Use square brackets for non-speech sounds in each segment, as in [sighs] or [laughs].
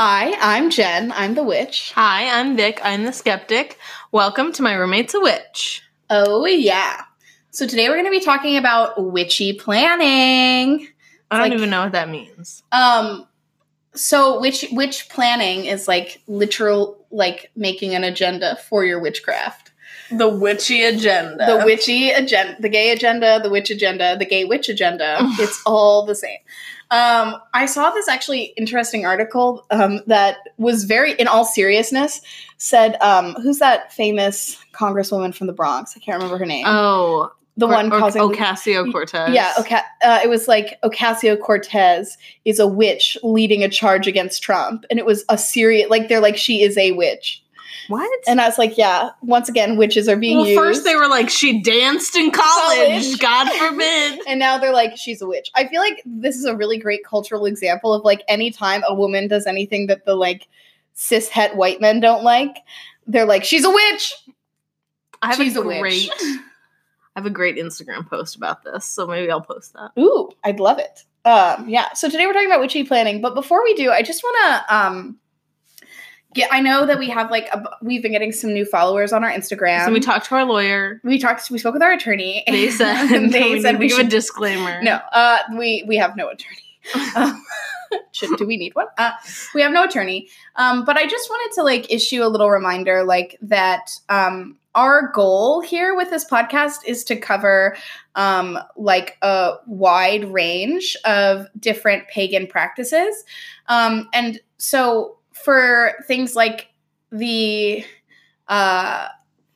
Hi, I'm Jen. I'm the witch. Hi, I'm Vic. I'm the skeptic. Welcome to my roommate's a witch. Oh, yeah. So today we're going to be talking about witchy planning. I don't like- even know what that means. Um, so witch witch planning is like literal like making an agenda for your witchcraft. The witchy agenda. The witchy agenda, the gay agenda, the witch agenda, the gay witch agenda. [laughs] it's all the same. Um, I saw this actually interesting article um, that was very, in all seriousness, said, um, "Who's that famous congresswoman from the Bronx? I can't remember her name. Oh, the one O- causing Ocasio Cortez. Yeah, Oca- uh, it was like Ocasio Cortez is a witch leading a charge against Trump, and it was a serious like they're like she is a witch, What? and I was like, yeah, once again, witches are being well, used. first they were like, she danced in college. College. God [laughs] forbid. and now they're like she's a witch. I feel like this is a really great cultural example of like anytime a woman does anything that the like cis het white men don't like, they're like she's a witch. I have She's a a witch. great. I have a great Instagram post about this, so maybe I'll post that. Ooh, I'd love it. Um, yeah. So today we're talking about witchy planning, but before we do, I just want to um get. I know that we have like a, we've been getting some new followers on our Instagram. so we talked to our lawyer. we talked. We spoke with our attorney. They [laughs] said and they they said we give a should. disclaimer. No, uh, we we have no attorney. Um, [laughs] should do we need one? Uh, we have no attorney. Um, but I just wanted to like issue a little reminder, like that. Um, our goal here with this podcast is to cover um, like a wide range of different pagan practices, um, and so for things like the uh,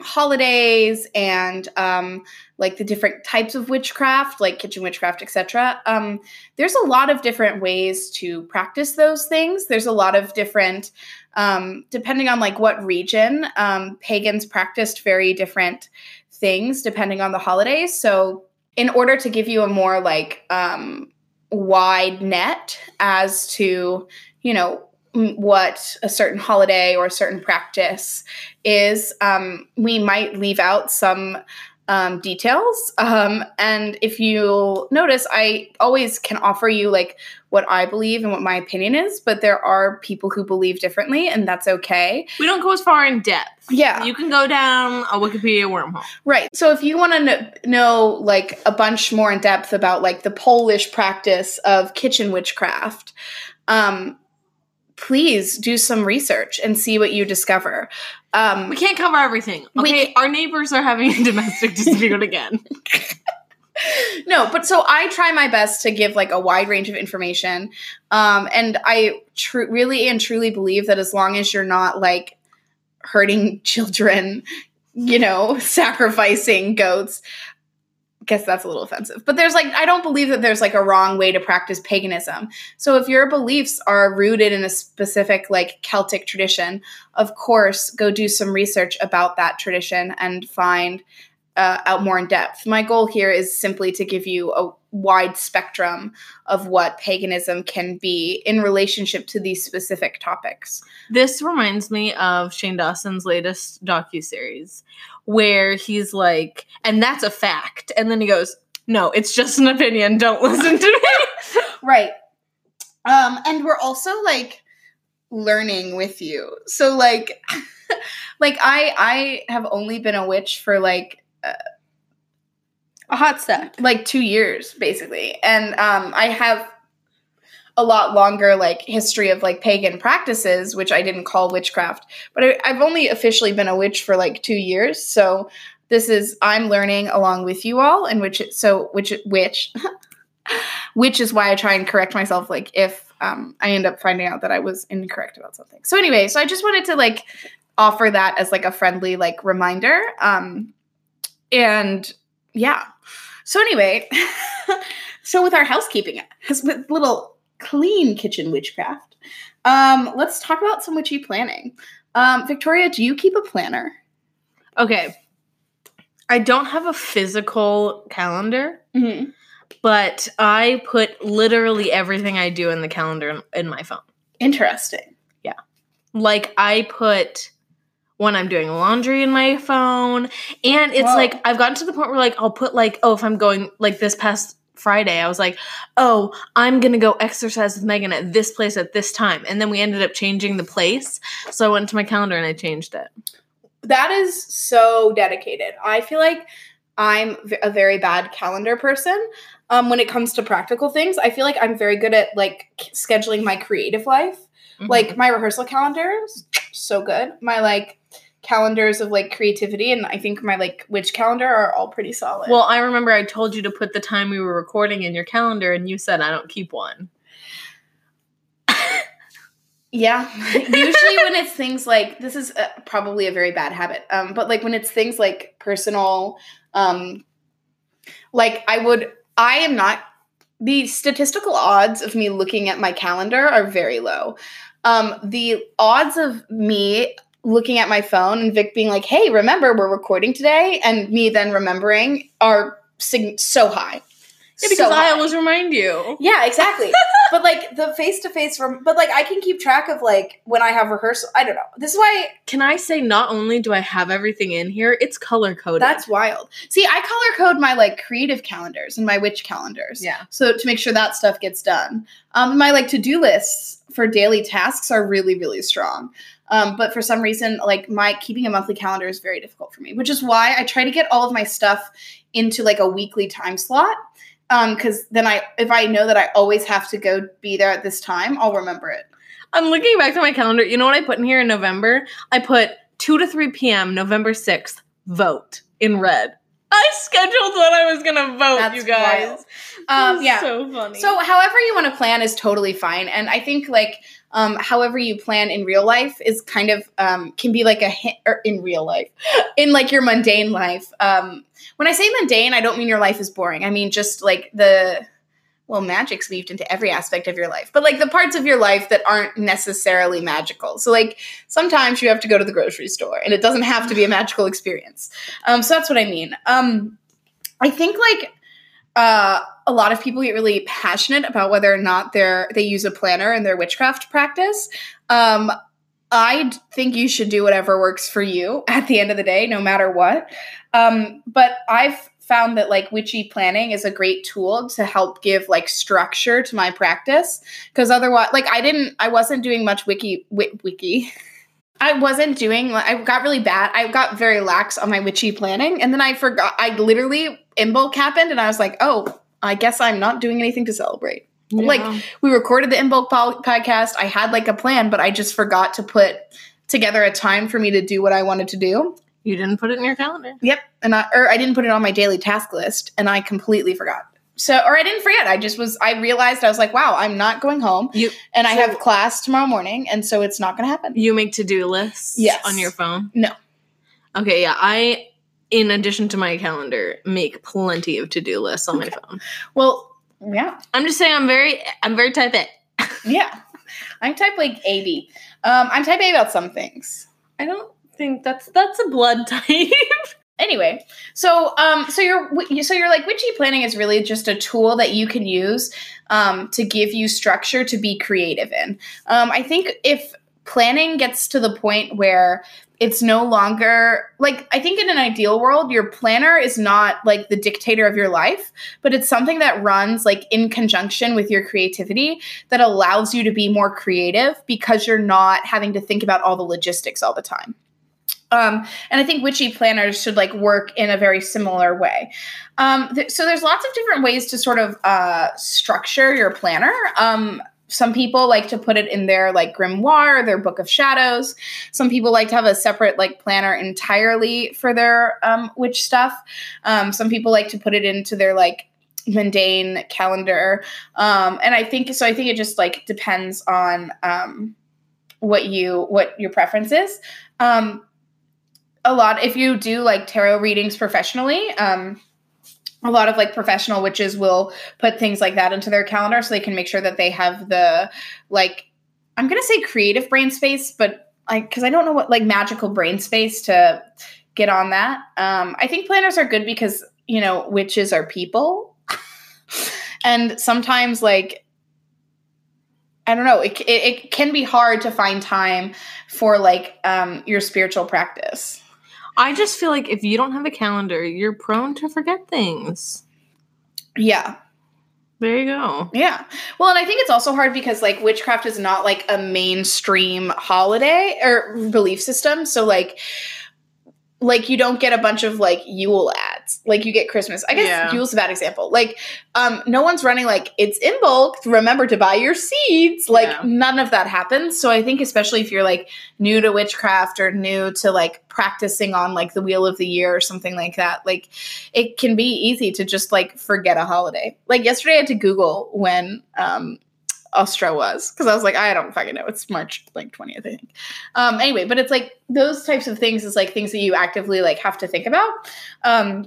holidays and um, like the different types of witchcraft, like kitchen witchcraft, etc. Um, there's a lot of different ways to practice those things. There's a lot of different, um, depending on like what region, um, pagans practiced very different things depending on the holidays. So, in order to give you a more like um, wide net as to, you know, what a certain holiday or a certain practice is, um, we might leave out some um, details. Um, and if you notice, I always can offer you like what I believe and what my opinion is, but there are people who believe differently, and that's okay. We don't go as far in depth. Yeah. You can go down a Wikipedia wormhole. Right. So if you want to kn- know like a bunch more in depth about like the Polish practice of kitchen witchcraft, um, please do some research and see what you discover. Um, We can't cover everything. Okay, ca- our neighbors are having a [laughs] domestic dispute again. [laughs] no, but so I try my best to give like a wide range of information. Um, and I tr- really and truly believe that as long as you're not like hurting [laughs] children, you know, sacrificing goats, guess that's a little offensive. But there's like, I don't believe that there's like a wrong way to practice paganism. So if your beliefs are rooted in a specific like Celtic tradition, of course, go do some research about that tradition and find uh, out more in depth. My goal here is simply to give you a wide spectrum of what paganism can be in relationship to these specific topics. this reminds me of Shane Dawson's latest docu-series where he's like, and that's a fact. And then he goes, No, it's just an opinion. Don't [laughs] listen to me. Right. Um, and we're also like learning with you. So like [laughs] like I I have only been a witch for like a hot sec. like 2 years basically. And um I have a lot longer like history of like pagan practices which I didn't call witchcraft. But I, I've only officially been a witch for like 2 years. So this is I'm learning along with you all and which so which which [laughs] which is why I try and correct myself like if um, I end up finding out that I was incorrect about something. So anyway, so I just wanted to like offer that as like a friendly like reminder. Um, and yeah. So anyway, [laughs] so with our housekeeping, [laughs] with little clean kitchen witchcraft, um, let's talk about some witchy planning. Um, Victoria, do you keep a planner? Okay. I don't have a physical calendar, Mm-hmm. but I put literally everything I do in the calendar in, in my phone. Interesting. Yeah. Like I put when I'm doing laundry in my phone, and it's Whoa. like I've gotten to the point where like I'll put like oh if I'm going like this past Friday. I was like, "Oh, I'm going to go exercise with Megan at this place at this time." And then we ended up changing the place. So I went to my calendar and I changed it. That is so dedicated. I feel like I'm a very bad calendar person. Um, when it comes to practical things, I feel like I'm very good at like scheduling my creative life. Mm-hmm. Like my rehearsal calendars, so good. My like calendars of like creativity, and I think my like witch calendar are all pretty solid. well, I remember I told you to put the time we were recording in your calendar and you said I don't keep one. Yeah. [laughs] Usually when it's things like this is uh, probably a very bad habit. Um but like when it's things like personal um like I would I am not the statistical odds of me looking at my calendar are very low. Um the odds of me looking at my phone and Vic being like, "Hey, remember we're recording today?" and me then remembering are sig- so high. Yeah, because So I high. always remind you. Yeah, exactly. [laughs] but like the face to face from, but like I can keep track of like when I have rehearsal. I don't know. This is why Can I say not only do I have everything in here, it's color coded. that's wild. See, I color code my like creative calendars and my witch calendars. yeah. So to make sure that stuff gets done. Um, my like to do lists for daily tasks are really really strong. Um, but for some reason, like my keeping a monthly calendar is very difficult for me, which is why I try to get all of my stuff into like a weekly time slot. Um, because then I, if I know that I always have to go be there at this time, I'll remember it. I'm looking back to my calendar. You know what I put in here in November? I put 2 to 3 p.m. November 6th, vote in red. I scheduled what I was going to vote, That's you guys. Um, yeah. So funny. So, however you want to plan is totally fine, and I think like um, however you plan in real life is kind of um, can be like a hit or in real life, [laughs] in like your mundane life. Um, when I say mundane, I don't mean your life is boring. I mean just like the well, magic's weaved into every aspect of your life, but like the parts of your life that aren't necessarily magical. So, like sometimes you have to go to the grocery store, and it doesn't have to be a magical experience. Um, so that's what I mean. Um, I think like uh, a lot of people get really passionate about whether or not they're they use a planner in their witchcraft practice. Um, I think you should do whatever works for you [laughs] at the end of the day, no matter what. Um, but I've found that like witchy planning is a great tool to help give like structure to my practice because otherwise like i didn't i wasn't doing much wiki wi- wiki [laughs] i wasn't doing i got really bad i got very lax on my witchy planning and then i forgot i literally imbolc happened and i was like oh i guess i'm not doing anything to celebrate Yeah. like we recorded the Imbolc po- podcast. I had like a plan, but I just forgot to put together a time for me to do what I wanted to do. you didn't put it in your calendar. Yep, and I or I didn't put it on my daily task list, and I completely forgot. So, or I didn't forget. I just was. I realized I was like, wow, I'm not going home, You and I have class tomorrow morning, and so it's not going to happen. you make to-do lists Yes. on your phone? No. Okay, yeah. I in addition to my calendar make plenty of to-do lists on my phone. Well, yeah, I'm just saying I'm very I'm very type A. [laughs] yeah. I'm type like A B. Um, I'm type A about some things. I don't think that's that's a blood [laughs] type. anyway so um so you're so you're like witchy planning is really just a tool that you can use um to give you structure to be creative in um i think if planning gets to the point where it's no longer like i think in an ideal world your planner is not like the dictator of your life but it's something that runs like in conjunction with your creativity that allows you to be more creative because you're not having to think about all the logistics all the time um, and I think witchy planners should like work in a very similar way. Um, th- so there's lots of different ways to sort of uh, structure your planner. Um, some people like to put it in their like grimoire, their book of shadows. Some people like to have a separate like planner entirely for their um, witch stuff. Um, some people like to put it into their like mundane calendar. Um, and I think so. I think it just like depends on um, what you what your preference is. Um, a lot if you do like tarot readings professionally um a lot of like professional witches will put things like that into their calendar so they can make sure that they have the like i'm gonna say creative brain space but like because i don't know what like magical brain space to get on that. Um i think planners are good because you know witches are people. [laughs] And sometimes like i don't know it, it, it can be hard to find time for like um your spiritual practice I just feel like if you don't have a calendar, you're prone to forget things. Yeah. There you go. Yeah. Well, and I think it's also hard because like witchcraft is not like a mainstream holiday or belief system. So like like you don't get a bunch of like Yule Like you get Christmas. I guess Yeah. Yule's a bad example. Like um no one's running like it's Imbolc. Remember to buy your seeds. Like Yeah. none of that happens. So I think especially if you're like new to witchcraft or new to like practicing on like the wheel of the year or something like that, like it can be easy to just like forget a holiday. Like yesterday I had to Google when um Ostara was because I was like, I don't fucking know. It's March like 20th, I think. Um, anyway, but it's like those types of things is like things that you actively like have to think about. Um,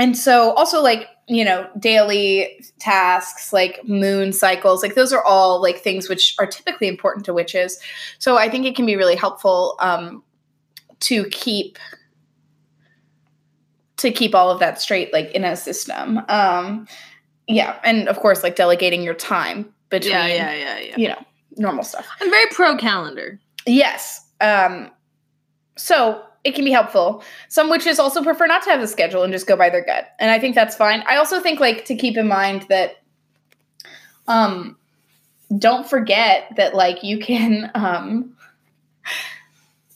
and so also like, you know, daily tasks, like moon cycles, like those are all like things which are typically important to witches. So I think it can be really helpful um, to keep to keep all of that straight like in a system. Um, yeah, and of course like delegating your time between Yeah, yeah, yeah, yeah. you know normal stuff. I'm very pro calendar. Yes. Um, so it can be helpful. Some witches also prefer not to have a schedule and just go by their gut. And I think that's fine. I also think like to keep in mind that um don't forget that like you can [laughs] um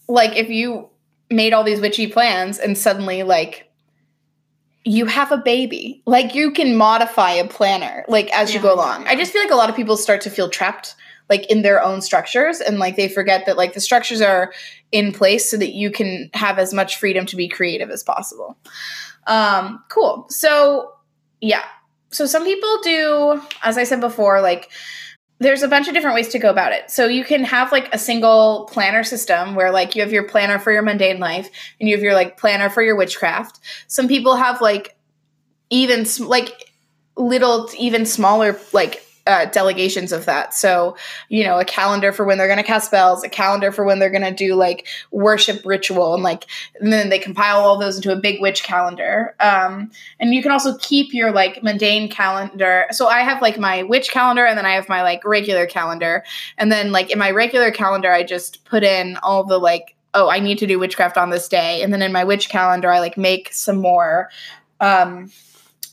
like if you made all these witchy plans and suddenly like you have a baby like you can modify a planner like as you go along i just feel like a lot of people start to feel trapped like in their own structures and like they forget that like the structures are in place so that you can have as much freedom to be creative as possible um cool so yeah so some people do as i said before like there's a bunch of different ways to go about it. So you can have like a single planner system where like you have your planner for your mundane life and you have your like planner for your witchcraft. Some people have like even like little even smaller like uh, delegations of that. So, you know, a calendar for when they're going to cast spells, a calendar for when they're going to do like worship ritual, and like, and then they compile all those into a big witch calendar. Um, and you can also keep your like mundane calendar. So I have like my witch calendar, and then I have my like regular calendar. And then like in my regular calendar, I just put in all the like, oh, I need to do witchcraft on this day. And then in my witch calendar, I like make some more. Um,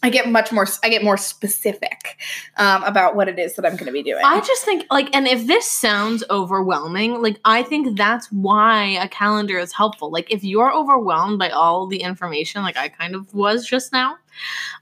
I get much more. I get more specific um, about what it is that I'm going to be doing. I just think like and if this sounds overwhelming, like I think that's why a calendar is helpful. Like if you're overwhelmed by all the information like I kind of was just now,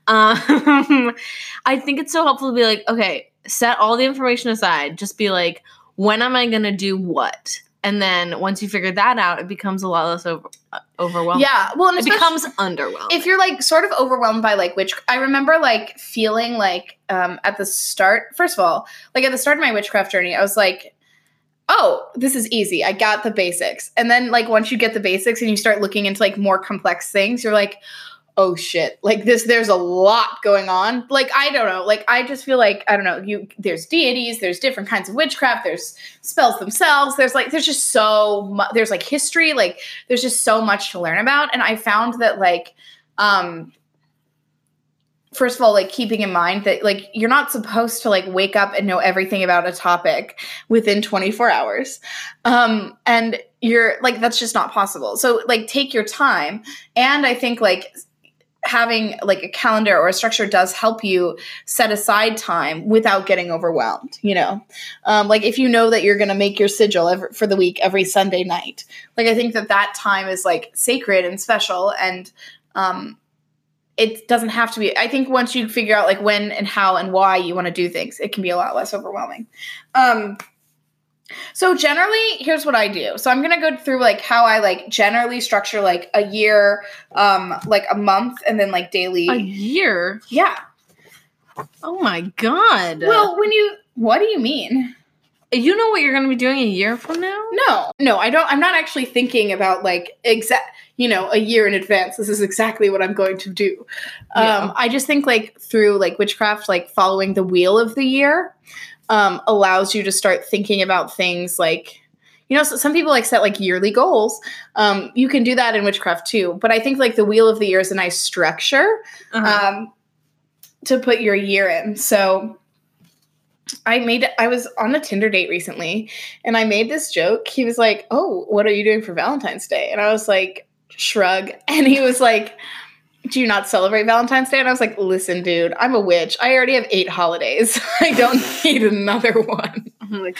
um [laughs] I think it's so helpful to be like, okay, set all the information aside. Just be like, when am I going to do what? And then once you figure that out, it becomes a lot less over, uh, overwhelming. yeah, well, and It becomes underwhelming. if you're like sort of overwhelmed by like which I remember like feeling like um at the start first of all like at the start of my witchcraft journey I was like oh this is easy I got the basics and then like once you get the basics and you start looking into like more complex things you're like oh shit like this there's a lot going on. Like I don't know like I just feel like I don't know you there's deities there's different kinds of witchcraft there's spells themselves there's like there's just so much there's like history like there's just so much to learn about. And i found that like um first of all like keeping in mind that like you're not supposed to like wake up and know everything about a topic within 24 hours. Um and you're like that's just not possible. So like take your time. And i think like having like a calendar or a structure does help you set aside time without getting overwhelmed you know? Um, like if you know that you're going to make your sigil every, for the week every sunday night like i think that that time is like sacred and special and um, it doesn't have to be i think once you figure out like when and how and why you want to do things it can be a lot less overwhelming. Um, so generally here's what i do so i'm gonna go through like how i like generally structure like a year um like a month and then like daily a year. yeah Oh my god. well when you what do you mean you know what you're going to be doing a year from now? No, no, I don't. I'm not actually thinking about like exact, you know, a year in advance. This is exactly what I'm going to do. Yeah. Um, I just think like through like witchcraft, like following the wheel of the year, um, allows you to start thinking about things like, you know, so some people like set like yearly goals. Um, you can do that in witchcraft too, but I think like the wheel of the year is a nice structure Uh-huh. um, to put your year in. So I made I was on a Tinder date recently and I made this joke. He was like, "Oh, what are you doing for Valentine's Day?" And I was like, "Shrug." [laughs] And he was like, do you not celebrate Valentine's Day? And I was like, listen, dude, I'm a witch. I already have eight holidays. [laughs] I don't [laughs] need another one. Oh.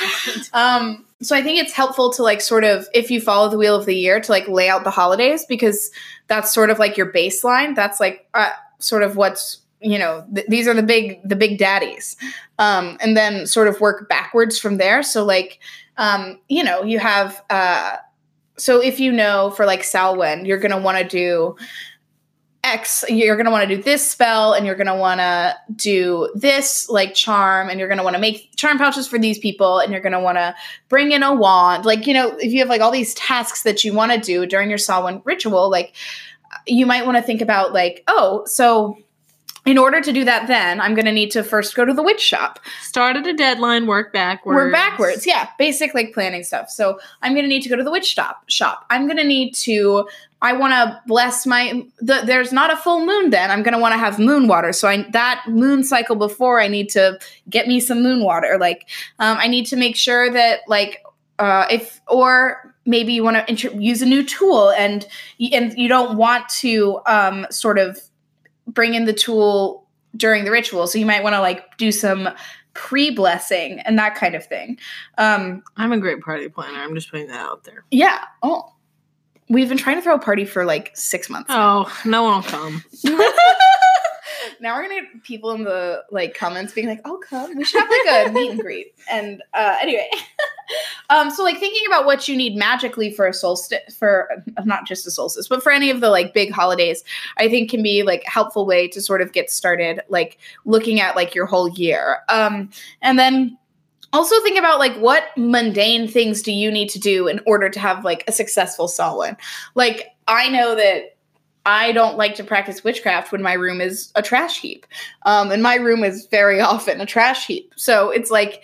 Um, so I think it's helpful to like sort of, if you follow the wheel of the year, to like lay out the holidays because that's sort of like your baseline. That's like uh, sort of what's you know th- these are the big the big daddies um and then sort of work backwards from there so like um you know you have uh so if you know for like Samhain, you're gonna want to do X, you're gonna want to do this spell, and you're gonna want to do this like charm, and you're gonna want to make charm pouches for these people, and you're gonna want to bring in a wand. Like you know, if you have like all these tasks that you want to do during your Samhain ritual, like you might want to think about like, oh, so in order to do that, then I'm gonna need to first go to the witch shop. Start at a deadline, work backwards. We're backwards. Yeah, basic like planning stuff. So I'm gonna need to go to the witch shop. Shop. I'm gonna need to. I want to bless my. The, there's not a full moon. Then I'm gonna want to have moon water. So I that moon cycle before I need to get me some moon water. Like um, I need to make sure that like uh, if or maybe you want to use a new tool and and you don't want to um, sort of bring in the tool during the ritual. So you might want to like do some pre-blessing and that kind of thing. Um, I'm a great party planner. I'm just putting that out there. yeah. Oh, we've been trying to throw a party for like six months. Oh, no one will come. [laughs] now we're gonna get people in the like comments being like, "Oh, come! We should have like a [laughs] meet and greet." And uh, anyway, [laughs] um, so like thinking about what you need magically for a solstice, for uh, not just a solstice, but for any of the like big holidays, I think can be like a helpful way to sort of get started, like looking at like your whole year, um, and then also think about like what mundane things do you need to do in order to have like a successful Samhain. Like I know that I don't like to practice witchcraft when my room is a trash heap. Um, and my room is very [laughs] often a trash heap. So it's like,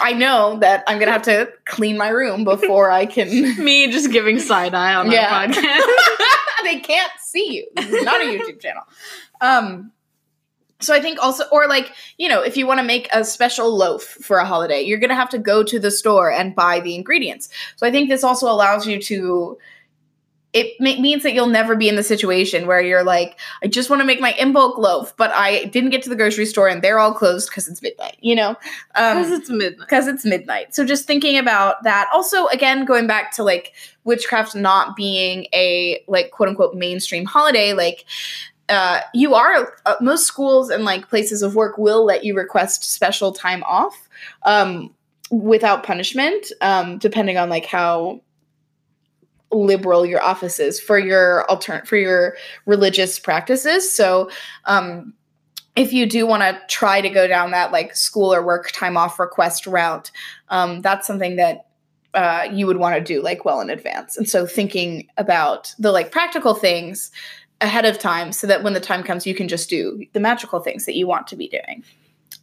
I know that I'm going to have to clean my room before I can. [laughs] Me just giving side eye on Yeah. podcast. [laughs] they can't see you. This is not a YouTube channel. Um, so I think also, or like, you know, if you want to make a special loaf for a holiday, you're going to have to go to the store and buy the ingredients. So I think this also allows you to. It ma- means that you'll never be in the situation where you're like, I just want to make my Imbolc loaf, but I didn't get to the grocery store and they're all closed because it's midnight. You know, um, Because it's midnight. because it's midnight. So just thinking about that. Also, again, going back to like witchcraft not being a like quote unquote mainstream holiday, like uh, you are uh, most schools and like places of work will let you request special time off um, without punishment, um, depending on like how liberal your office is for your altern for your religious practices. So um, if you do want to try to go down that like school or work time off request route, um, that's something that uh, you would want to do like well in advance. And so thinking about the like practical things ahead of time so that when the time comes, you can just do the magical things that you want to be doing.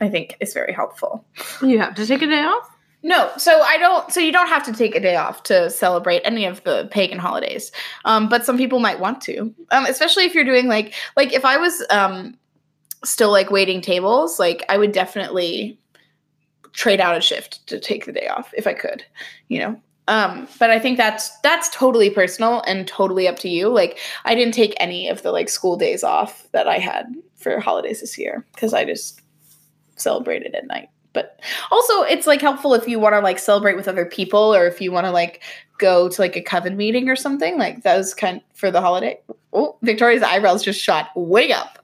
I think is very helpful. You have to take a day off? No, so I don't. So you don't have to take a day off to celebrate any of the pagan holidays, um, but some people might want to, um, especially if you're doing like like if I was um, still like waiting tables, like I would definitely trade out a shift to take the day off if I could, you know. Um, but I think that's that's totally personal and totally up to you. Like I didn't take any of the like school days off that I had for holidays this year because I just celebrated at night but also it's like helpful if you want to like celebrate with other people or if you want to like go to like a coven meeting or something like those kind for the holiday oh victoria's eyebrows just shot way up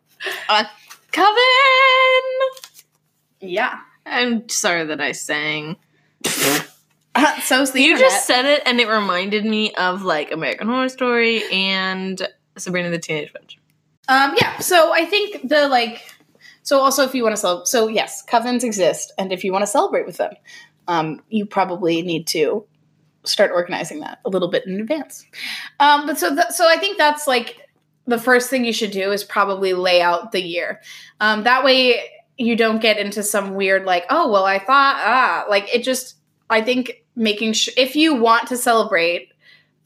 Coven! yeah I'm sorry that I sang. [laughs] [laughs] so's the you internet. just said it and it reminded me of like American Horror Story and Sabrina the Teenage Witch. Um, yeah, so I think the like, so also if you want to celebrate, so yes, covens exist, and if you want to celebrate with them, um, you probably need to start organizing that a little bit in advance. Um, but so, th- so I think that's like the first thing you should do is probably lay out the year. Um, that way you don't get into some weird like, oh well, I thought ah, like it just. I think making sure if you want to celebrate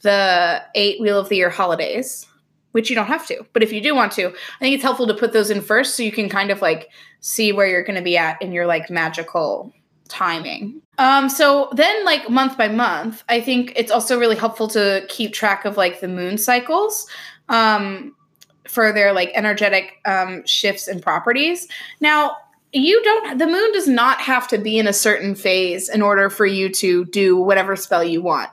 the eight wheel of the year holidays which you don't have to. But if you do want to, I think it's helpful to put those in first so you can kind of like see where you're going to be at in your like magical timing. Um so then like month by month, I think it's also really helpful to keep track of like the moon cycles. Um for their like energetic um, shifts and properties. Now, you don't the moon does not have to be in a certain phase in order for you to do whatever spell you want.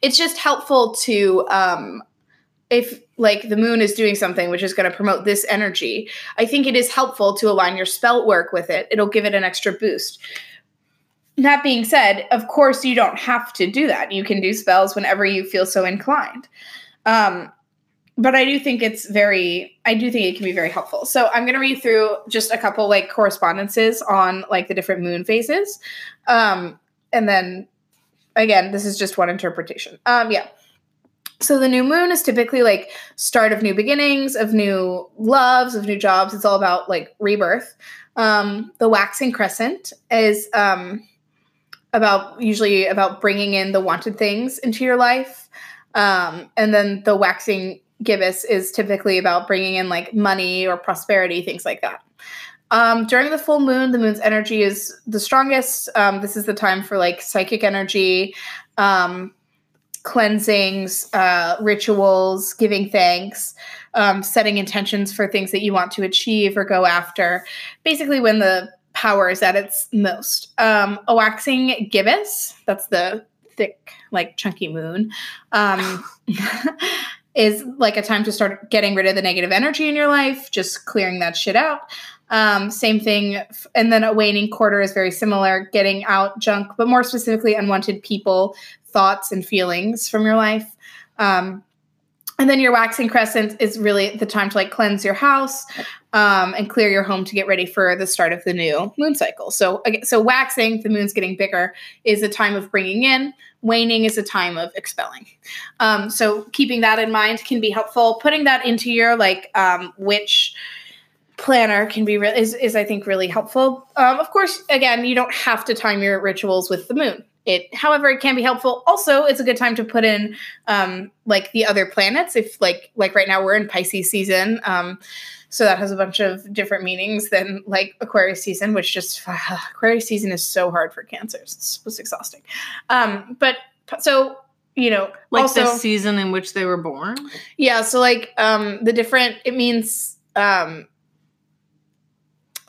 It's just helpful to um if like the moon is doing something which is going to promote this energy, I think it is helpful to align your spell work with it. It'll give it an extra boost. That being said, of course, you don't have to do that. You can do spells whenever you feel so inclined. Um, but I do think it's very, I do think it can be very helpful. So I'm going to read through just a couple like correspondences on like the different moon phases. Um, and then again, this is just one interpretation. Um, yeah. So the new moon is typically like start of new beginnings, of new loves, of new jobs. It's all about like rebirth. Um, the waxing crescent is um, about usually about bringing in the wanted things into your life. Um, and then the waxing gibbous is typically about bringing in like money or prosperity, things like that. Um, during the full moon, the moon's energy is the strongest. Um, this is the time for like psychic energy, um, cleansings, uh, rituals, giving thanks, um, setting intentions for things that you want to achieve or go after. Basically, when the power is at its most. Um, a waxing gibbous, that's the thick, like chunky moon, um, [laughs] [laughs] is like a time to start getting rid of the negative energy in your life, just clearing that shit out. Um, same thing. And then a waning quarter is very similar, getting out junk, but more specifically, unwanted people, thoughts, and feelings from your life. Um, and then your waxing crescent is really the time to like cleanse your house um, and clear your home to get ready for the start of the new moon cycle. So, so waxing, the moon's getting bigger, is a time of bringing in. Waning is a time of expelling. Um, so, keeping that in mind can be helpful. Putting that into your like um, witch planner can be re- is is I think really helpful. Um, of course, again, you don't have to time your rituals with the moon. It, however, it can be helpful. Also, it's a good time to put in um, like the other planets. If like like right now we're in Pisces season, um, so that has a bunch of different meanings than like Aquarius season, which just uh, [sighs] Aquarius season is so hard for cancers. It's, it's exhausting. Um, but so you know, Like also, the season in which they were born. yeah, so like um the different it means um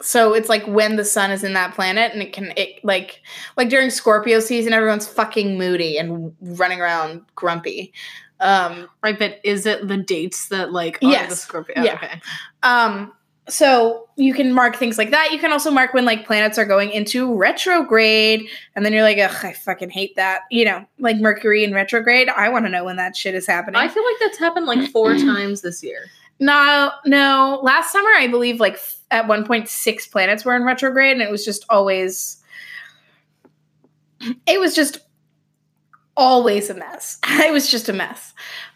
so it's like when the sun is in that planet and it can it like like during Scorpio season everyone's fucking moody and running around grumpy. Um Right, but is it the dates that like are Yes. the Scorpio? Yeah. Okay. um so you can mark things like that. You can also mark when like planets are going into retrograde and then you're like, ugh, I fucking hate that. You know, like Mercury in retrograde. I want to know when that shit is happening. I feel like that's happened like four [clears throat] times this year. No, no. Last summer, I believe like f- at one point six planets were in retrograde, and it was just always. It was just always a mess. [laughs] it was just a mess.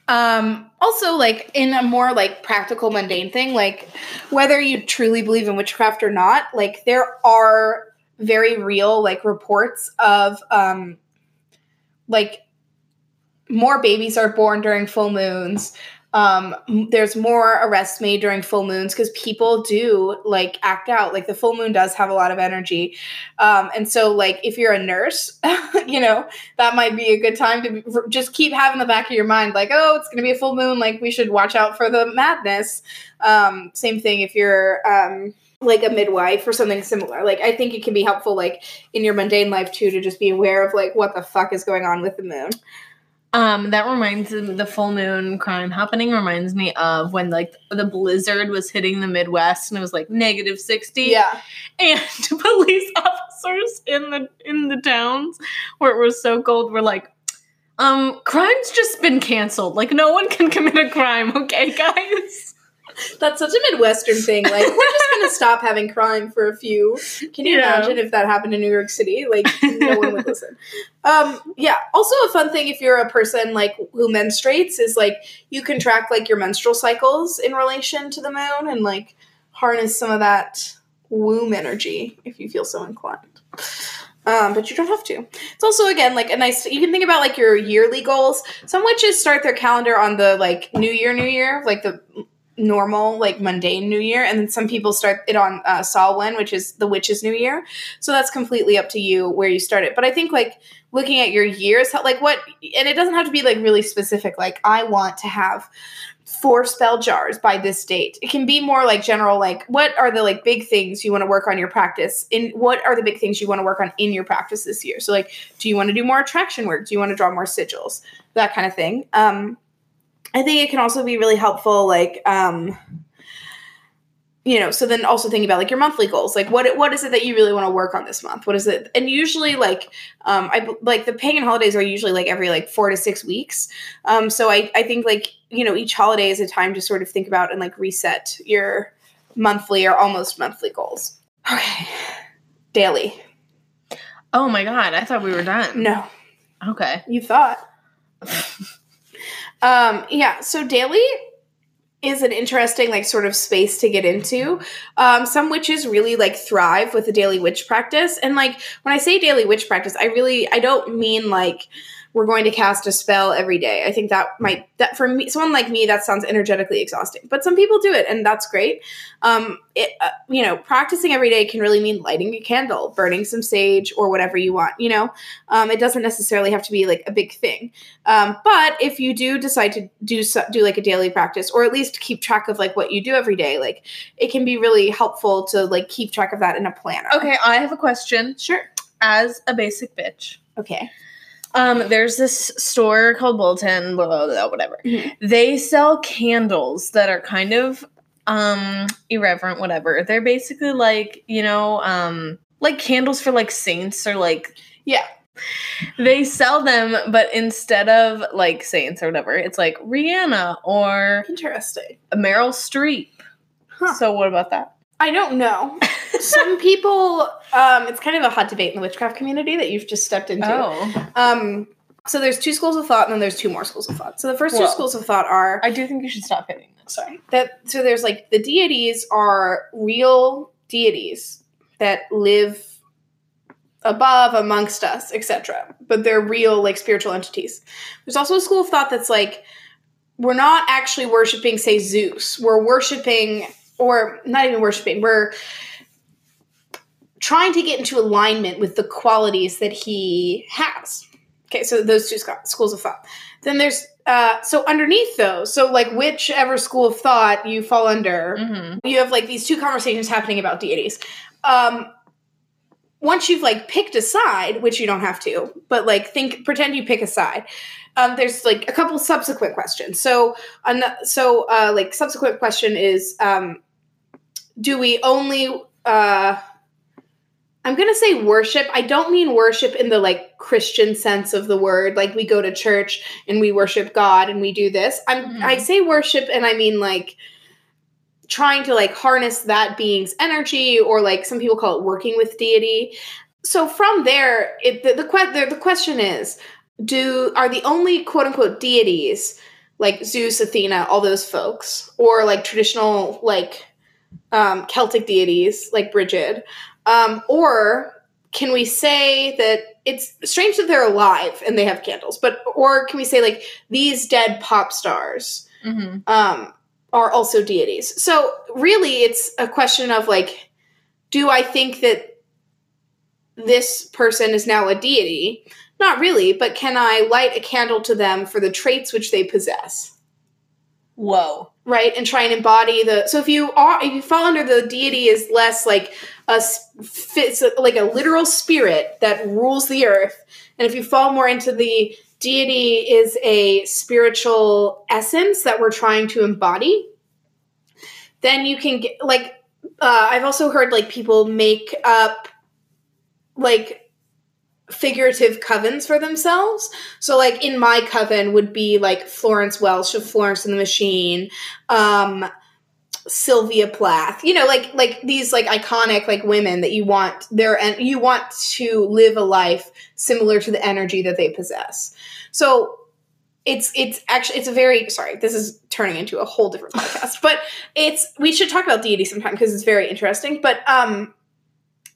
Um, also, like in a more like practical, mundane thing, like whether you truly believe in witchcraft or not, like there are very real like reports of um, like more babies are born during full moons um there's more arrests made during full moons because people do like act out like the full moon does have a lot of energy. Um and so like if you're a nurse [laughs] you know that might be a good time to be, just keep having the back of your mind like oh it's gonna be a full moon like we should watch out for the madness. Um same thing if you're um like a midwife or something similar. Like i think it can be helpful like in your mundane life too to just be aware of like what the fuck is going on with the moon Um, that reminds the full moon crime happening reminds me of when like the blizzard was hitting the Midwest and it was like negative sixty. yeah. And [laughs] police officers in the in the towns where it was so cold were like um crime's just been canceled. Like no one can commit a crime okay [laughs] guys That's such a Midwestern thing. Like, we're just going to stop having crime for a few. Can you imagine if that happened in New York City? Like, no one would [laughs] listen. Um, yeah. Also, a fun thing if you're a person like who menstruates is like you can track like your menstrual cycles in relation to the moon and like harness some of that womb energy if you feel so inclined. Um, but you don't have to. It's also again like a nice. You can think about like your yearly goals. Some witches start their calendar on the like New Year, New Year, like the normal like mundane new year and then some people start it on uh, Samhain which is the witch's new year so that's completely up to you where you start it but i think like looking at your years, like what, and it doesn't have to be like really specific. Like I want to have four spell jars by this date. It can be more like general, like what are the like big things you want to work on your practice? In what are the big things you want to work on in your practice this year? So like, do you want to do more attraction work? Do you want to draw more sigils? That kind of thing. Um, I think it can also be really helpful, like, um, you know, so then also thinking about like your monthly goals, like what what is it that you really want to work on this month? What is it? And usually, like, um, I like the pagan holidays are usually like every like four to six weeks. Um, so I I think like you know each holiday is a time to sort of think about and like reset your monthly or almost monthly goals. Okay, daily. Oh my god, I thought we were done. No, Okay. you thought. [laughs] um, yeah. So daily is an interesting like sort of space to get into. Um, some witches really like thrive with the daily witch practice, and like when I say daily witch practice, I really I don't mean like we're going to cast a spell every day. I think that might that for me someone like me that sounds energetically exhausting, but some people do it, and that's great. Um, it uh, you know practicing every day can really mean lighting a candle, burning some sage, or whatever you want. You know, um, it doesn't necessarily have to be like a big thing. Um, but if you do decide to do so, do like a daily practice, or at least keep track of like what you do every day, like it can be really helpful to like keep track of that in a planner. Okay, I have a question. sure. As a basic bitch, Okay. Um, there's this store called Bulletin, blah, blah, blah, whatever. Mhm. They sell candles that are kind of um irreverent, whatever. They're basically like, you know, um like candles for like saints or like Yeah. they sell them, but instead of like saints or whatever, it's like Rihanna or Interesting. Meryl Streep. Huh. So what about that? I don't know. [laughs] Some people, um, it's kind of a hot debate in the witchcraft community that you've just stepped into. Oh. Um, so there's two schools of thought, and then there's two more schools of thought. So the first two schools of thought are I do think you should stop hitting this. sorry that so there's like the deities are real deities that live above amongst us etc but they're real like spiritual entities there's also a school of thought that's like we're not actually worshiping say zeus we're worshiping or not even worshiping we're trying to get into alignment with the qualities that he has okay so those two schools of thought then there's uh, so underneath those, so like whichever school of thought you fall under, Mm-hmm. you have like these two conversations happening about deities. Um, once you've like picked a side, which you don't have to, but like think, pretend you pick a side. Um, there's like a couple subsequent questions. So, an- so uh, like subsequent question is, um, do we only? Uh, I'm gonna say worship. I don't mean worship in the like Christian sense of the word. Like we go to church and we worship God and we do this. I'm Mhm. I say worship and I mean like trying to like harness that being's energy or like some people call it working with deity. So from there, it the the, the, the question is, do are the only quote unquote deities like Zeus, Athena, all those folks, or like traditional like um, Celtic deities like Brigid, um, or can we say that it's strange that they're alive and they have candles, but or can we say like these dead pop stars Mm-hmm. um, are also deities? So really, it's a question of like, do I think that this person is now a deity? Not really, but can I light a candle to them for the traits which they possess? Whoa. right and try and embody the so if you are if you fall under the deity is less like a fits like a literal spirit that rules the earth and if you fall more into the deity is a spiritual essence that we're trying to embody then you can get like uh, i've also heard like people make up like figurative covens for themselves. So like in my coven would be like Florence Welch of Florence and the Machine, um Sylvia Plath. You know, like like these like iconic like women that you want their and you want to live a life similar to the energy that they possess. So it's it's actually it's a very sorry this is turning into a whole different [laughs] podcast but it's we should talk about deity sometime because it's very interesting but um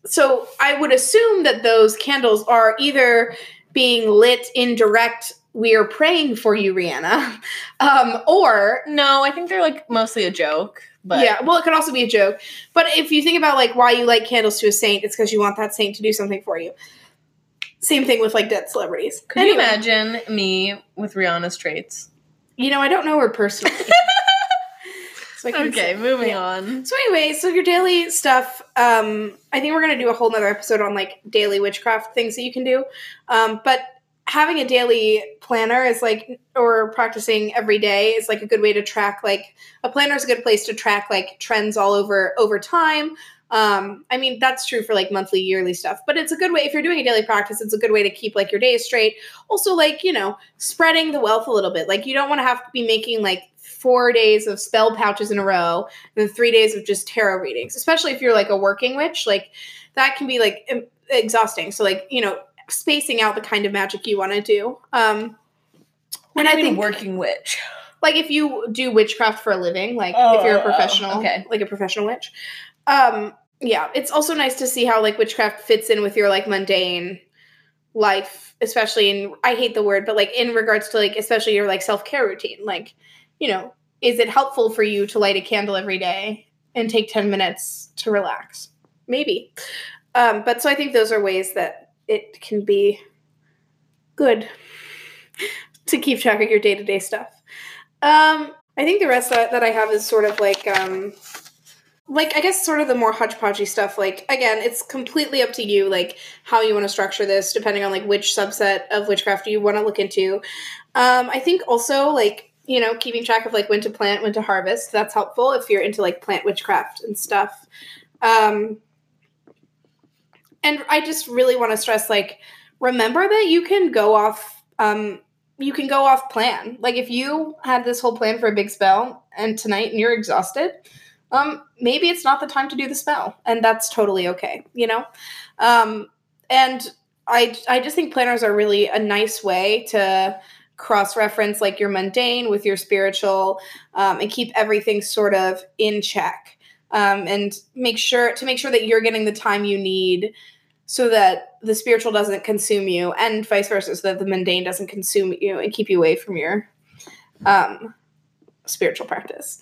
so I would assume that those candles are either being lit in direct we are praying for you Rihanna [laughs] um or No, I think they're like mostly a joke. But yeah well it could also be a joke but if you think about like why you light candles to a saint it's because you want that saint to do something for you Same thing with like dead celebrities. Could you imagine me with Rihanna's traits? You know, I don't know her personally. [laughs] So Okay, moving yeah. on. So anyway, so your daily stuff. Um, I think we're gonna do a whole nother episode on like daily witchcraft things that you can do. Um, but having a daily planner is like, or practicing every day is like a good way to track. Like a planner is a good place to track like trends all over over time. Um, I mean that's true for like monthly, yearly stuff, but it's a good way if you're doing a daily practice. It's a good way to keep like your days straight. Also, like you know, spreading the wealth a little bit. Like you don't want to have to be making like four days of spell pouches in a row and then three days of just tarot readings, especially if you're like a working witch. Like that can be like em- exhausting. So like you know, spacing out the kind of magic you want to do. Um, and I think working witch. like if you do witchcraft for a living, like if you're Oh, a oh, professional, okay. like a professional witch. Um, yeah, it's also nice to see how like witchcraft fits in with your like mundane life, especially in I hate the word, but like in regards to like especially your like self care routine. Like, you know, is it helpful for you to light a candle every day and take ten minutes to relax? Maybe. Um, but so I think those are ways that it can be good [laughs] to keep track of your day to day stuff. Um, I think the rest that, that I have is sort of like, um, like I guess sort of the more hodgepodgey stuff. Like again, it's completely up to you, like how you want to structure this, depending on like which subset of witchcraft you want to look into. Um, I think also like you know keeping track of like when to plant, when to harvest. That's helpful if you're into like plant witchcraft and stuff. Um, and I just really want to stress like remember that you can go off um you can go off plan. Like if you had this whole plan for a big spell and tonight and you're exhausted, um maybe it's not the time to do the spell and that's totally okay, you know? Um and I I just think planners are really a nice way to cross reference like your mundane with your spiritual um, and keep everything sort of in check. Um, and make sure to make sure that you're getting the time you need so that the spiritual doesn't consume you and vice versa so that the mundane doesn't consume you and keep you away from your um, spiritual practice.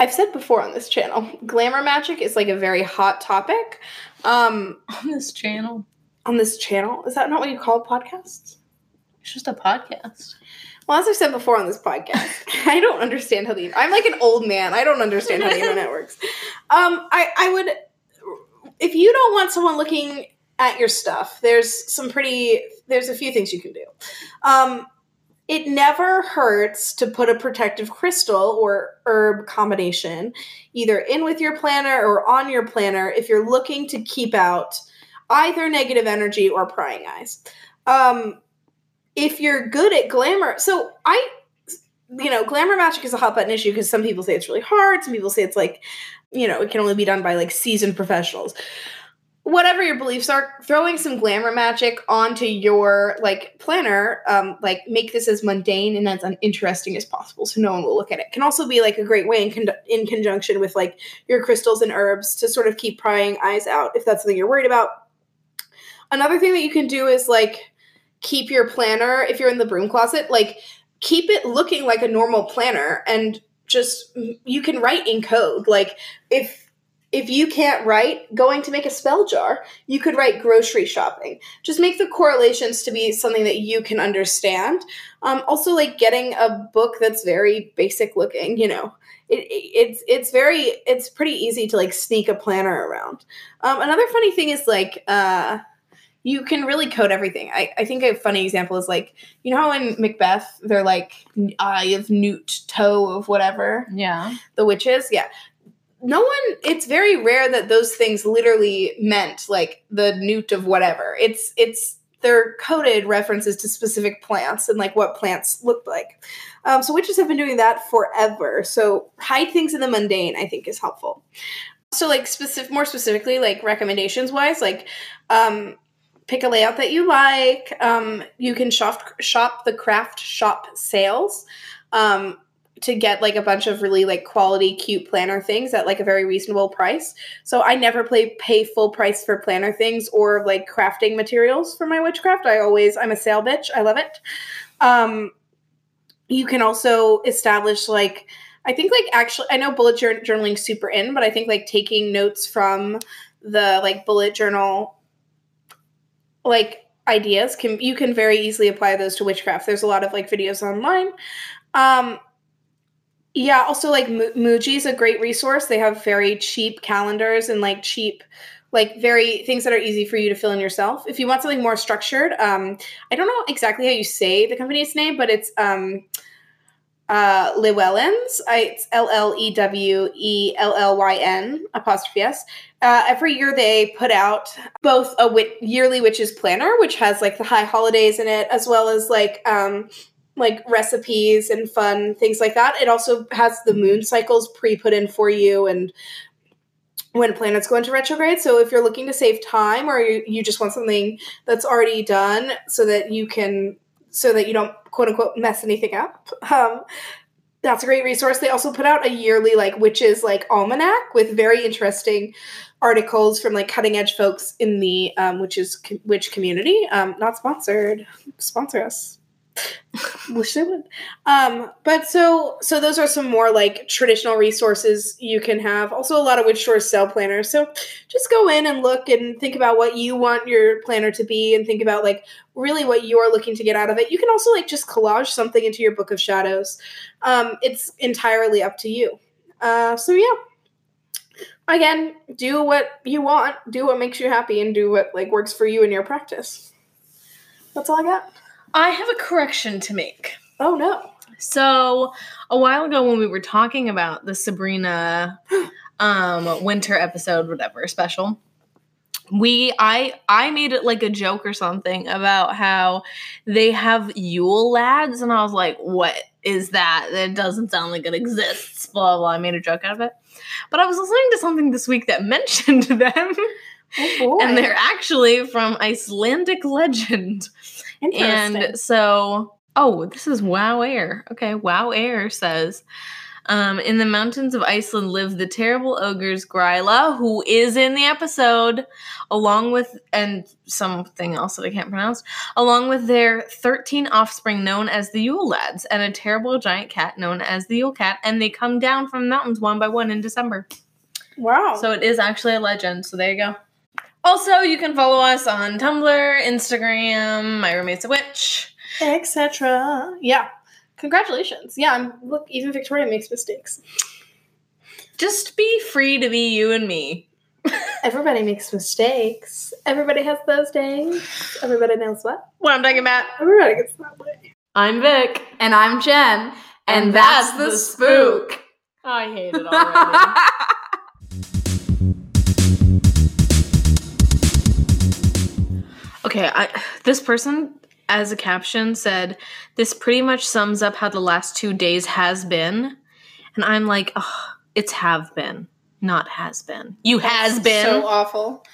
I've said before on this channel glamour magic is like a very hot topic. Um, On this channel. on this channel? Is that not what you call podcasts It's just a podcast. well as i've said before on this podcast [laughs] i don't understand how the i'm like an old man. I don't understand how the internet [laughs] works. Um, I, I would if you don't want someone looking at your stuff there's some pretty there's a few things you can do. Um, it never hurts to put a protective crystal or herb combination either in with your planner or on your planner if you're looking to keep out either negative energy or prying eyes. Um, if you're good at glamour so i you know glamour magic is a hot button issue because some people say it's really hard some people say it's like you know it can only be done by like seasoned professionals. Whatever your beliefs are throwing some glamour magic onto your like planner um like make this as mundane and as uninteresting as possible so no one will look at it. Can also be like a great way in, con- in conjunction with like your crystals and herbs to sort of keep prying eyes out if that's something you're worried about. Another thing that you can do is like keep your planner if you're in the broom closet like keep it looking like a normal planner and just you can write in code. Like if if you can't write going to make a spell jar you could write grocery shopping. Just make the correlations to be something that you can understand. Um, also like getting a book that's very basic looking you know it, it- it's it's very it's pretty easy to like sneak a planner around. Um, another funny thing is like uh, you can really code everything. I, I think a funny example is like you know how in macbeth they're like eye of newt toe of whatever? Yeah. the witches? Yeah. No one it's very rare that those things literally meant like the newt of whatever. It's it's they're coded references to specific plants and like what plants look like. Um, so witches have been doing that forever. So hide things in the mundane i think is helpful. So like specific more specifically like recommendations wise like um pick a layout that you like um you can shop shop the craft shop sales um to get like a bunch of really like quality cute planner things at like a very reasonable price. So I never play pay full price for planner things or like crafting materials for my witchcraft. I always I'm a sale bitch. I love it. Um you can also establish like I think like actually I know bullet jour- journaling super in, but I think like taking notes from the like bullet journal like ideas can you can very easily apply those to witchcraft. There's a lot of like videos online. Um, yeah, also like Mu- Muji is a great resource. They have very cheap calendars and like cheap like very things that are easy for you to fill in yourself. If you want something more structured, um, I don't know exactly how you say the company's name, but it's um, uh, Llewellyn's. It's L L E W E L L Y N apostrophe S. Uh, every year they put out both a wit- yearly witches planner, which has like the high holidays in it, as well as like um, like recipes and fun things like that. It also has the moon cycles pre put in for you and when planets go into retrograde. So if you're looking to save time or you, you just want something that's already done so that you can so that you don't quote unquote mess anything up. Um, that's a great resource. They also put out a yearly like witches like almanac with very interesting articles from like cutting edge folks in the um, witches witch community. Um, not sponsored. Sponsor us. Wish they would. Um, but so so those are some more like traditional resources you can have. Also, a lot of witch stores sell planners. So just go in and look and think about what you want your planner to be, and think about like really what you're looking to get out of it. You can also like just collage something into your book of shadows. Um, it's entirely up to you. Uh, so yeah. Again, do what you want, do what makes you happy, and do what like works for you in your practice. That's all I got. I have a correction to make. Oh no. So a while ago when we were talking about the Sabrina [gasps] um winter episode, whatever, special, we I I made it like a joke or something about how they have Yule lads, and I was like, what is that? That doesn't sound like it exists. Blah blah. I made a joke out of it. But I was listening to something this week that [laughs] mentioned them. Oh. And they're actually from Icelandic legend. And so, oh, this is Wow Air. Okay, Wow Air says, um, in the mountains of Iceland live the terrible ogres Gryla, who is in the episode, along with and something else that I can't pronounce, along with their 13 offspring known as the Yule Lads, and a terrible giant cat known as the Yule Cat, and they come down from the mountains one by one in December. wow. So it is actually a legend. So there you go. Also, you can follow us on Tumblr, Instagram, My Roommate's a Witch. etc. Yeah. Congratulations. Yeah, I'm look, even Victoria makes mistakes. Just be free to be you and me. [laughs] Everybody makes mistakes. Everybody has those days. Everybody knows what. What I'm talking about. Everybody gets that way. I'm Vic. And I'm Jen. And, that's, the spook. I hate it already. [laughs] okay, I, this person as a caption said, This pretty much sums up how the last two days has been. And I'm like, oh, it's have been, not has been. You has been. So awful.